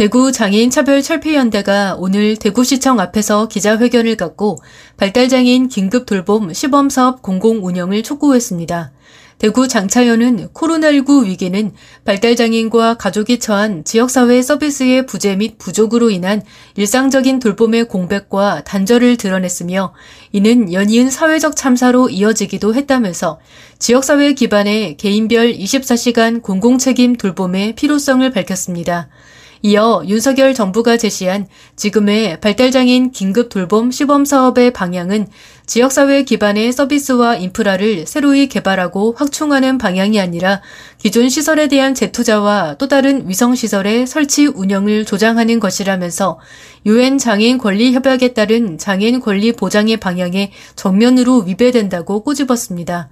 대구 장애인 차별 철폐 연대가 오늘 대구시청 앞에서 기자회견을 갖고 발달장애인 긴급 돌봄 시범 사업 공공 운영을 촉구했습니다. 대구 장차연은 코로나19 위기는 발달장애인과 가족이 처한 지역사회 서비스의 부재 및 부족으로 인한 일상적인 돌봄의 공백과 단절을 드러냈으며 이는 연이은 사회적 참사로 이어지기도 했다면서 지역사회 기반의 개인별 24시간 공공책임 돌봄의 필요성을 밝혔습니다. 이어 윤석열 정부가 제시한 지금의 발달장애인 긴급 돌봄 시범 사업의 방향은 지역사회 기반의 서비스와 인프라를 새로이 개발하고 확충하는 방향이 아니라 기존 시설에 대한 재투자와 또 다른 위성시설의 설치 운영을 조장하는 것이라면서 유엔 장애인 권리 협약에 따른 장애인 권리 보장의 방향에 정면으로 위배된다고 꼬집었습니다.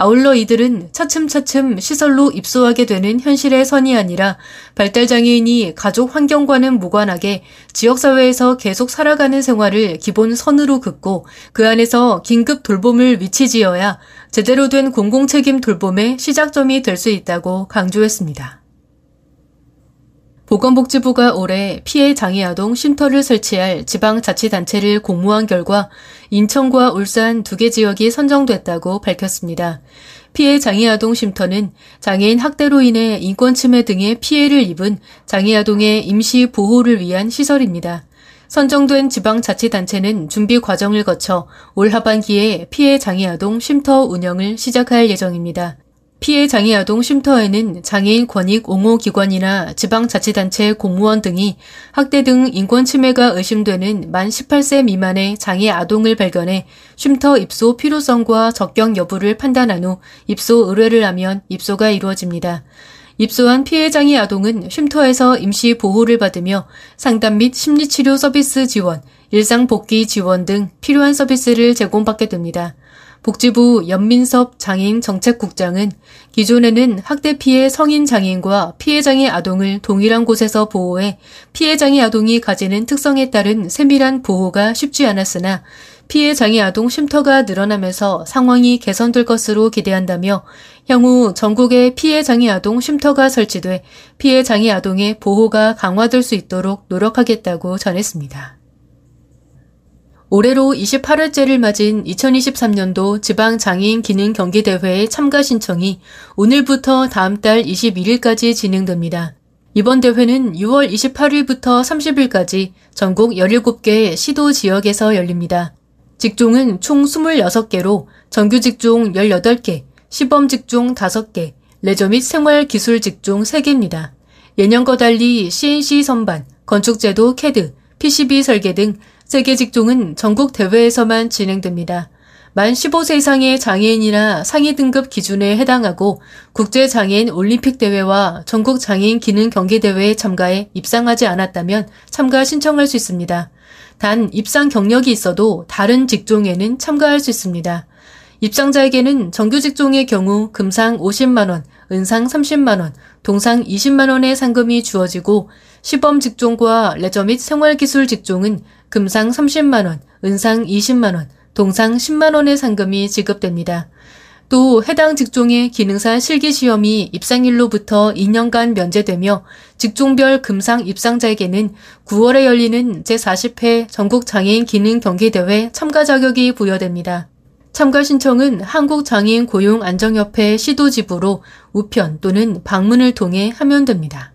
아울러 이들은 차츰차츰 시설로 입소하게 되는 현실의 선이 아니라 발달장애인이 가족 환경과는 무관하게 지역사회에서 계속 살아가는 생활을 기본 선으로 긋고 그 안에서 긴급 돌봄을 위치 지어야 제대로 된 공공책임 돌봄의 시작점이 될 수 있다고 강조했습니다. 보건복지부가 올해 피해 장애 아동 쉼터를 설치할 지방자치단체를 공모한 결과 인천과 울산 두 개 지역이 선정됐다고 밝혔습니다. 피해 장애 아동 쉼터는 장애인 학대로 인해 인권 침해 등의 피해를 입은 장애 아동의 임시 보호를 위한 시설입니다. 선정된 지방자치단체는 준비 과정을 거쳐 올 하반기에 피해 장애 아동 쉼터 운영을 시작할 예정입니다. 피해 장애 아동 쉼터에는 장애인 권익 옹호 기관이나 지방자치단체 공무원 등이 학대 등 인권 침해가 의심되는 만 18세 미만의 장애 아동을 발견해 쉼터 입소 필요성과 적격 여부를 판단한 후 입소 의뢰를 하면 입소가 이루어집니다. 입소한 피해 장애 아동은 쉼터에서 임시 보호를 받으며 상담 및 심리치료 서비스 지원, 일상 복귀 지원 등 필요한 서비스를 제공받게 됩니다. 복지부 연민섭 장애인 정책국장은 기존에는 학대 피해 성인 장애인과 피해 장애 아동을 동일한 곳에서 보호해 피해 장애 아동이 가지는 특성에 따른 세밀한 보호가 쉽지 않았으나 피해 장애 아동 쉼터가 늘어나면서 상황이 개선될 것으로 기대한다며 향후 전국에 피해 장애 아동 쉼터가 설치돼 피해 장애 아동의 보호가 강화될 수 있도록 노력하겠다고 전했습니다. 올해로 28회째를 맞은 2023년도 지방장애인 기능 경기대회의 참가 신청이 오늘부터 다음 달 21일까지 진행됩니다. 이번 대회는 6월 28일부터 30일까지 전국 17개 시도 지역에서 열립니다. 직종은 총 26개로 정규 직종 18개, 시범 직종 5개, 레저 및 생활 기술 직종 3개입니다. 예년과 달리 CNC 선반, 건축제도 CAD, PCB 설계 등 세 개 직종은 전국 대회에서만 진행됩니다. 만 15세 이상의 장애인이나 상위 등급 기준에 해당하고 국제 장애인 올림픽 대회와 전국 장애인 기능 경기 대회에 참가해 입상하지 않았다면 참가 신청할 수 있습니다. 단 입상 경력이 있어도 다른 직종에는 참가할 수 있습니다. 입상자에게는 정규 직종의 경우 금상 50만원, 은상 30만원, 동상 20만원의 상금이 주어지고 시범 직종과 레저 및 생활기술 직종은 금상 30만원, 은상 20만원, 동상 10만원의 상금이 지급됩니다. 또 해당 직종의 기능사 실기시험이 입상일로부터 2년간 면제되며 직종별 금상 입상자에게는 9월에 열리는 제40회 전국장애인 기능 경기대회 참가 자격이 부여됩니다. 참가 신청은 한국장애인 고용안정협회 시도지부로 우편 또는 방문을 통해 하면 됩니다.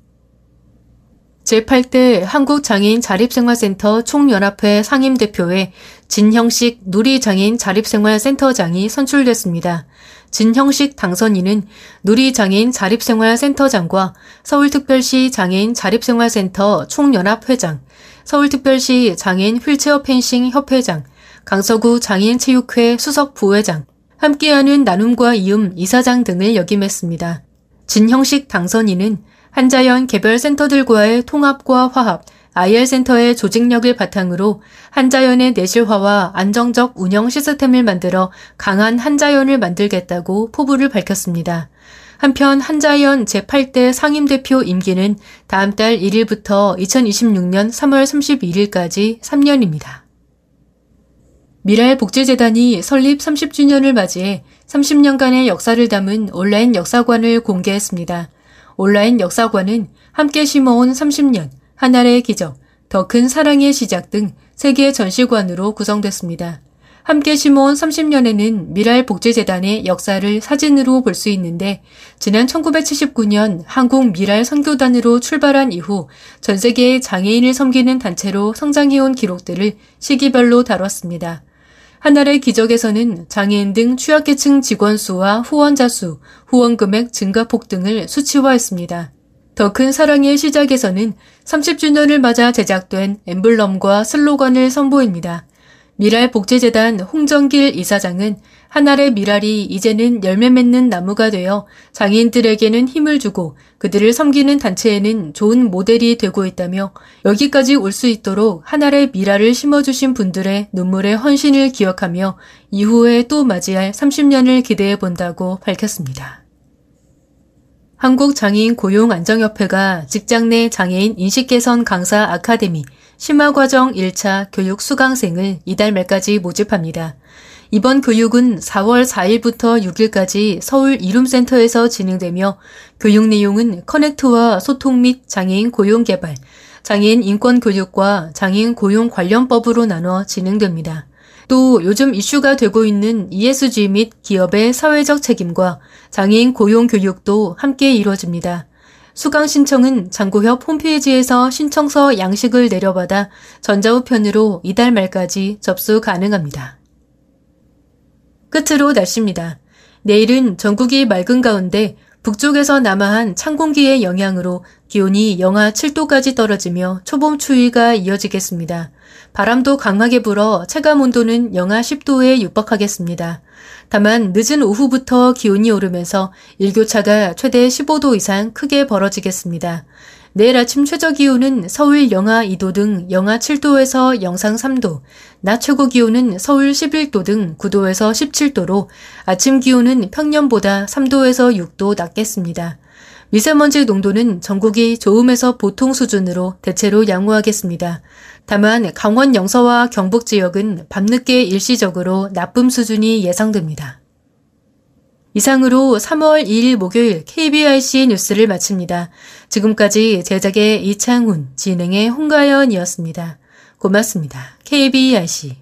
제8대 한국장애인 자립생활센터 총연합회 상임대표에 진형식 누리장애인 자립생활센터장이 선출됐습니다. 진형식 당선인은 누리장애인 자립생활센터장과 서울특별시 장애인 자립생활센터 총연합회장, 서울특별시 장애인 휠체어 펜싱 협회장, 강서구 장애인체육회 수석 부회장, 함께하는 나눔과 이음 이사장 등을 역임했습니다. 진형식 당선인은 한자연 개별 센터들과의 통합과 화합, IR센터의 조직력을 바탕으로 한자연의 내실화와 안정적 운영 시스템을 만들어 강한 한자연을 만들겠다고 포부를 밝혔습니다. 한편 한자연 제8대 상임대표 임기는 다음 달 1일부터 2026년 3월 31일까지 3년입니다. 미랄복지재단이 설립 30주년을 맞이해 30년간의 역사를 담은 온라인 역사관을 공개했습니다. 온라인 역사관은 함께 심어온 30년, 하나의 기적, 더 큰 사랑의 시작 등 세계 전시관으로 구성됐습니다. 함께 심어온 30년에는 미랄 복지재단의 역사를 사진으로 볼 수 있는데 지난 1979년 한국 미랄 선교단으로 출발한 이후 전 세계의 장애인을 섬기는 단체로 성장해온 기록들을 시기별로 다뤘습니다. 하나의 기적에서는 장애인 등 취약계층 직원 수와 후원자 수, 후원 금액 증가폭 등을 수치화했습니다. 더 큰 사랑의 시작에서는 30주년을 맞아 제작된 엠블럼과 슬로건을 선보입니다. 미랄 복지재단 홍정길 이사장은 한 알의 미랄이 이제는 열매 맺는 나무가 되어 장애인들에게는 힘을 주고 그들을 섬기는 단체에는 좋은 모델이 되고 있다며 여기까지 올 수 있도록 한 알의 미랄을 심어주신 분들의 눈물의 헌신을 기억하며 이후에 또 맞이할 30년을 기대해 본다고 밝혔습니다. 한국장애인 고용안정협회가 직장 내 장애인 인식개선 강사 아카데미 심화과정 1차 교육 수강생을 이달 말까지 모집합니다. 이번 교육은 4월 4일부터 6일까지 서울 이룸센터에서 진행되며 교육 내용은 커넥트와 소통 및 장애인 고용 개발, 장애인 인권 교육과 장애인 고용 관련법으로 나눠 진행됩니다. 또 요즘 이슈가 되고 있는 ESG 및 기업의 사회적 책임과 장애인 고용 교육도 함께 이루어집니다. 수강 신청은 장고협 홈페이지에서 신청서 양식을 내려받아 전자우편으로 이달 말까지 접수 가능합니다. 끝으로 날씨입니다. 내일은 전국이 맑은 가운데 북쪽에서 남하한 찬 공기의 영향으로 기온이 영하 7도까지 떨어지며 초봄 추위가 이어지겠습니다. 바람도 강하게 불어 체감 온도는 영하 10도에 육박하겠습니다. 다만 늦은 오후부터 기온이 오르면서 일교차가 최대 15도 이상 크게 벌어지겠습니다. 내일 아침 최저 기온은 서울 영하 2도 등 영하 7도에서 영상 3도, 낮 최고 기온은 서울 11도 등 9도에서 17도로 아침 기온은 평년보다 3도에서 6도 낮겠습니다. 미세먼지 농도는 전국이 좋음에서 보통 수준으로 대체로 양호하겠습니다. 다만 강원 영서와 경북 지역은 밤늦게 일시적으로 나쁨 수준이 예상됩니다. 이상으로 3월 2일 목요일 KBRC 뉴스를 마칩니다. 지금까지 제작의 이창훈, 진행의 홍가연이었습니다. 고맙습니다. KBRC